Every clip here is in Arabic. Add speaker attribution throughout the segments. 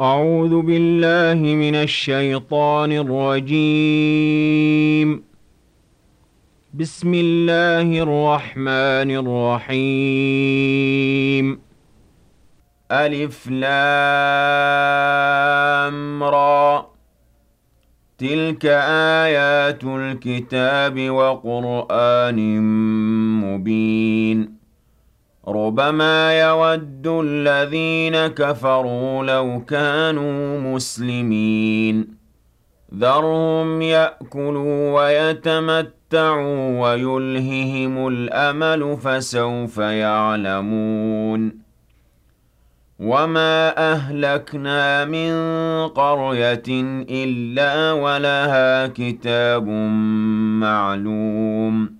Speaker 1: أعوذ بالله من الشيطان الرجيم. بسم الله الرحمن الرحيم. ألف لام را. تلك آيات الكتاب وقرآن مبين. ربما يود الذين كفروا لو كانوا مسلمين ذرهم ياكلوا ويتمتعوا ويلههم الامل فسوف يعلمون وما اهلكنا من قريه الا ولها كتاب معلوم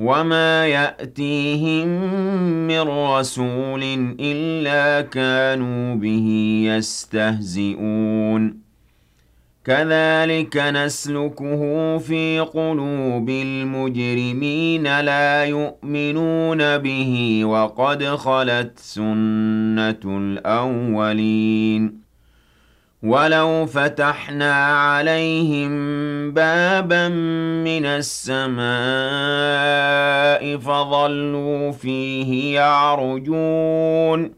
Speaker 1: وَمَا يَأْتِيهِم مِّن رَّسُولٍ إِلَّا كَانُوا بِهِ يَسْتَهْزِئُونَ كَذَٰلِكَ نَسْلُكُهُ فِي قُلُوبِ الْمُجْرِمِينَ لَا يُؤْمِنُونَ بِهِ وَقَدْ خَلَتْ سُنَّةُ الْأَوَّلِينَ وَلَوْ فَتَحْنَا عَلَيْهِم بَابًا مِّنَ السَّمَاءِ فَظَلُّوا فِيهِ يَعْرُجُونَ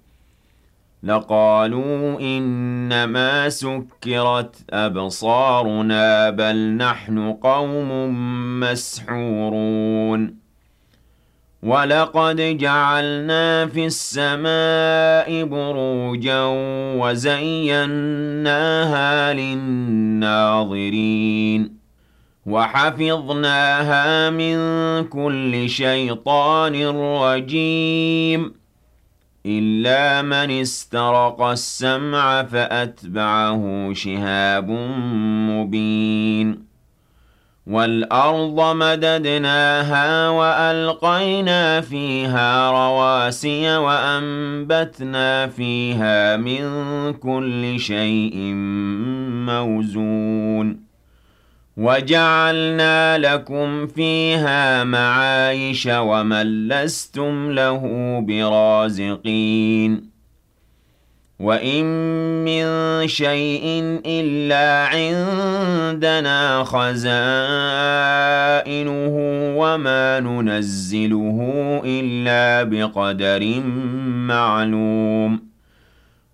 Speaker 1: لَقَالُوا إِنَّمَا سُكِّرَتْ أَبْصَارُنَا بَلْ نَحْنُ قَوْمٌ مَّسْحُورُونَ وَلَقَدْ جَعَلْنَا فِي السَّمَاءِ بُرُوجًا وَزَيَّنَّاهَا لِلنَّاظِرِينَ وَحَفِظْنَاهَا مِن كُلِّ شَيْطَانٍ رَّجِيمٍ إِلَّا مَنِ اسْتَرَقَ السَّمْعَ فَأَتْبَعَهُ شِهَابٌ مُّبِينٌ وَالْأَرْضَ مَدَدْنَاهَا وَأَلْقَيْنَا فِيهَا رَوَاسِيَ وَأَنبَتْنَا فِيهَا مِن كُلِّ شَيْءٍ مَّوْزُونٍ وَجَعَلْنَا لَكُمْ فِيهَا مَعَايِشَ وَمَن لَّسْتُمْ لَهُ بِرَازِقِينَ وَإِن مِّن شَيْءٍ إِلَّا عِندَنَا خَزَائِنُهُ وَمَا نُنَزِّلُهُ إِلَّا بِقَدَرٍ مَّعْلُومٍ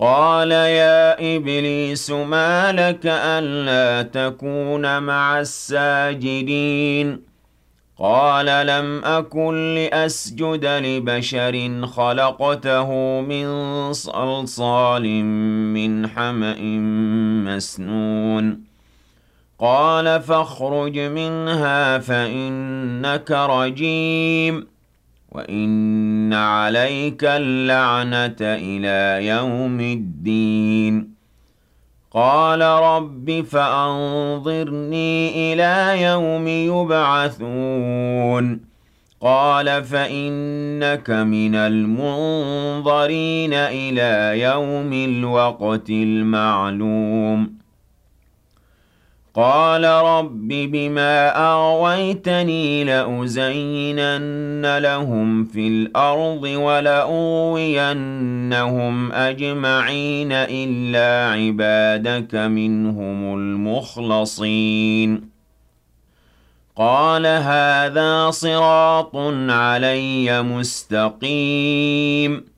Speaker 1: قَالَ يَا إِبْلِيسُ مَا لَكَ أَلَّا تَكُونَ مَعَ السَّاجِدِينَ؟ قَالَ لَمْ أَكُن لِّأَسْجُدَ لِبَشَرٍ خَلَقْتَهُ مِن صَلْصَالٍ مِّنْ حَمَإٍ مَّسْنُونٍ. قَالَ فَاخْرُجْ مِنْهَا فَإِنَّكَ رَجِيمٌ. وَإِنَّ عَلَيْكَ اللَّعْنَةَ إِلَىٰ يَوْمِ الدِّينِ قَالَ رَبِّ فَأَنظِرْنِي إِلَىٰ يَوْمِ يُبْعَثُونَ قَالَ فَإِنَّكَ مِنَ الْمُنظَرِينَ إِلَىٰ يَوْمِ الْوَقْتِ الْمَعْلُومِ قَالَ رَبِّ بِمَا أَغْوَيْتَنِي لَأُزَيِّنَنَّ لَهُمْ فِي الْأَرْضِ وَلَأُغْوِيَنَّهُمْ أَجْمَعِينَ إِلَّا عِبَادَكَ مِنْهُمُ الْمُخْلَصِينَ. قَالَ هَٰذَا صِرَاطٌ عَلَيَّ مُسْتَقِيمٌ.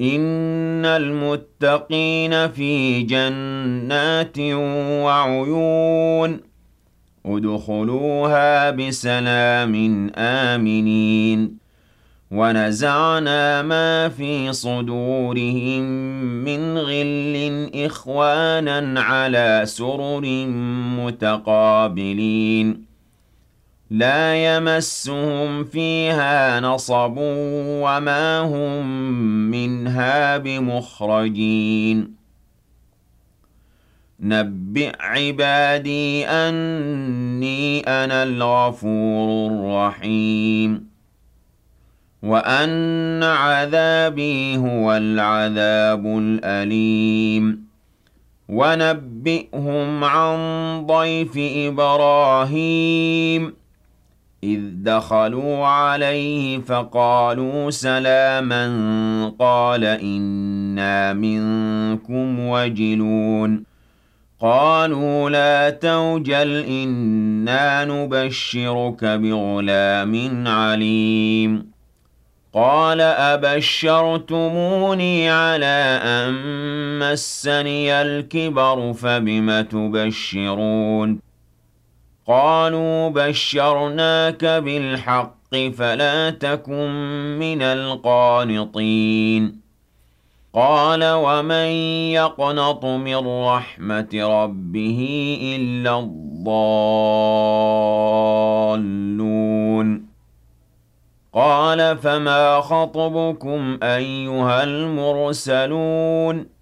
Speaker 1: إِنَّ الْمُتَّقِينَ فِي جَنَّاتٍ وَعُيُونٍ ادْخُلُوهَا بِسَلَامٍ آمِنِينَ وَنَزَعْنَا مَا فِي صُدُورِهِم مِّنْ غِلٍّ إِخْوَانًا عَلَىٰ سُرُرٍ مُّتَقَابِلِينَ لَا يَمَسُّهُمْ فِيهَا نَصَبٌ وَمَا هُم مِّنْهَا بِمُخْرَجِينَ. نَبِّئْ عِبَادِي أَنِّي أَنَا الْغَفُورُ الرَّحِيمُ. وَأَنَّ عَذَابِي هُوَ الْعَذَابُ الْأَلِيمُ. وَنَبِّئْهُمْ عَن ضَيْفِ إِبْرَاهِيمَ. إِذْ دَخَلُوا عَلَيْهِ فَقَالُوا سَلَامًا قَالَ إِنَّا مِنكُمْ وَجِلُونَ قَالُوا لَا تَوْجَلْ إِنَّا نُبَشِّرُكَ بِغُلَامٍ عَلِيمٍ قَالَ أَبَشَّرْتُمُونِي عَلَىٰ أَن مَّسَّنِيَ الْكِبَرُ فَبِمَ تُبَشِّرُونَ قَالُوا بَشَّرْنَاكَ بِالْحَقِّ فَلَا تَكُن مِّنَ الْقَانِطِينَ. قَالَ وَمَن يَقْنَطُ مِن رَّحْمَةِ رَبِّهِ إِلَّا الضَّالُّونَ. قَالَ فَمَا خَطْبُكُمْ أَيُّهَا الْمُرْسَلُونَ؟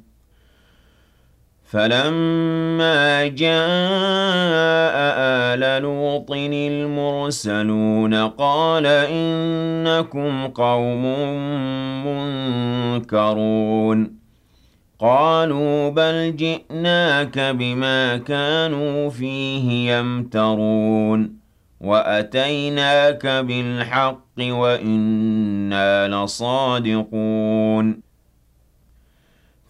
Speaker 1: فَلَمَّا جَاءَ آلَ لُوطٍ الْمُرْسَلُونَ قَالَ إِنَّكُمْ قَوْمٌ مُّنكَرُونَ. قَالُوا بَلْ جِئْنَاكَ بِمَا كَانُوا فِيهِ يَمْتَرُونَ. وَأَتَيْنَاكَ بِالْحَقِّ وَإِنَّا لَصَادِقُونَ.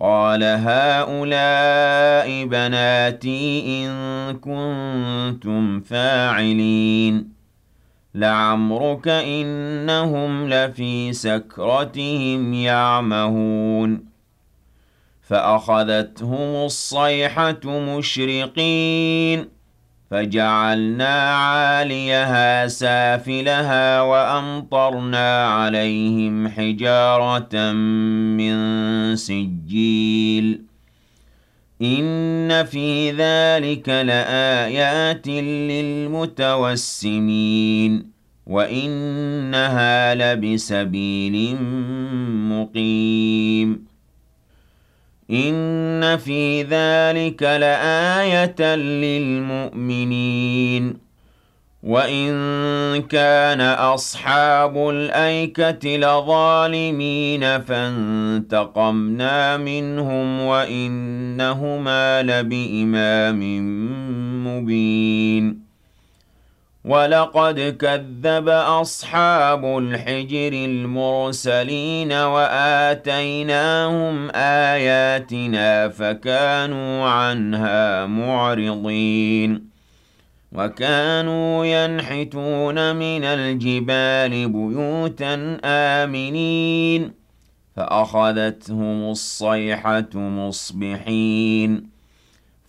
Speaker 1: قال هؤلاء بناتي إن كنتم فاعلين. لعمرك إنهم لفي سكرتهم يعمهون. فأخذتهم الصيحة مشرقين. فَجَعَلْنَا عَالِيَهَا سَافِلَهَا وَأَمْطَرْنَا عَلَيْهِمْ حِجَارَةً مِّن سِجِّيلٍ. إِنَّ فِي ذَلِكَ لَآيَاتٍ لِّلْمُتَوَسِّمِينَ وَإِنَّهَا لَبِسَبِيلٍ مُّقِيمٍ. إِنَّ فِي ذَلِكَ لَآيَةً لِّلْمُؤْمِنِينَ. وَإِن كَانَ أَصْحَابُ الْأَيْكَةِ لَظَالِمِينَ فَانتَقَمْنَا مِنْهُمْ وَإِنَّهُمَا لَبِإِمَامٍ مُّبِينٍ. وَلَقَدْ كَذَّبَ أَصْحَابُ الْحِجْرِ الْمُرْسَلِينَ وَآتَيْنَاهُمْ آيَاتِنَا فَكَانُوا عَنْهَا مُعْرِضِينَ وَكَانُوا يَنْحِتُونَ مِنَ الْجِبَالِ بُيُوتًا آمِنِينَ فَأَخَذَتْهُمُ الصَّيْحَةُ مُصْبِحِينَ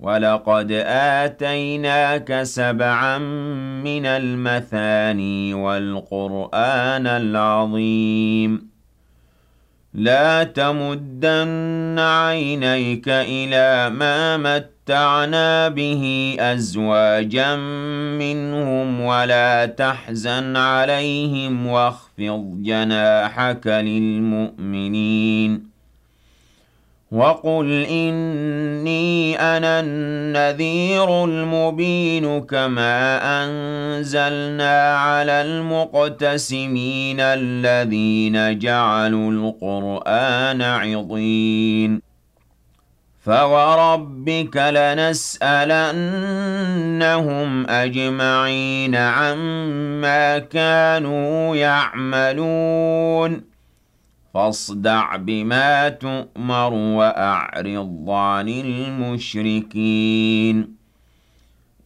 Speaker 1: وَلَقَدْ آتَيْنَاكَ سَبْعًا مِّنَ الْمَثَانِي وَالْقُرْآنَ الْعَظِيمَ لَا تَمُدَّنَّ عَيْنَيْكَ إِلَىٰ مَا مَتَّعْنَا بِهِ أَزْوَاجًا مِّنْهُمْ وَلَا تَحْزَنْ عَلَيْهِمْ وَاخْفِضْ جَنَاحَكَ لِلْمُؤْمِنِينَ وَقُلْ إِنِّي أَنَا النَّذِيرُ الْمُبِينُ كَمَا أَنزَلْنَا عَلَى الْمُقْتَسِمِينَ الَّذِينَ جَعَلُوا الْقُرْآنَ عِضِينَ فَوَرَبِّكَ لَنَسْأَلَنَّهُمْ أَجْمَعِينَ عَمَّا كَانُوا يَعْمَلُونَ فاصدع بما تؤمر وأعرض عن المشركين.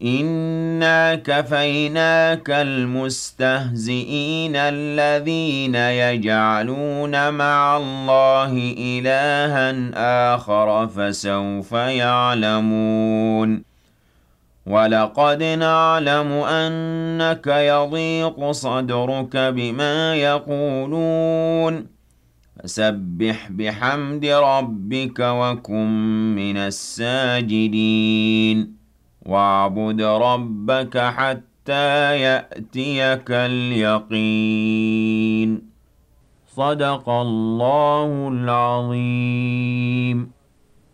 Speaker 1: إنا كفيناك المستهزئين الذين يجعلون مع الله إلها آخر فسوف يعلمون. وَلَقَدْ نَعْلَمُ أَنَّكَ يَضِيقُ صَدْرُكَ بِمَا يَقُولُونَ. فسبح بحمد ربك وكن من الساجدين. واعبد ربك حتى يأتيك اليقين. صدق الله العظيم.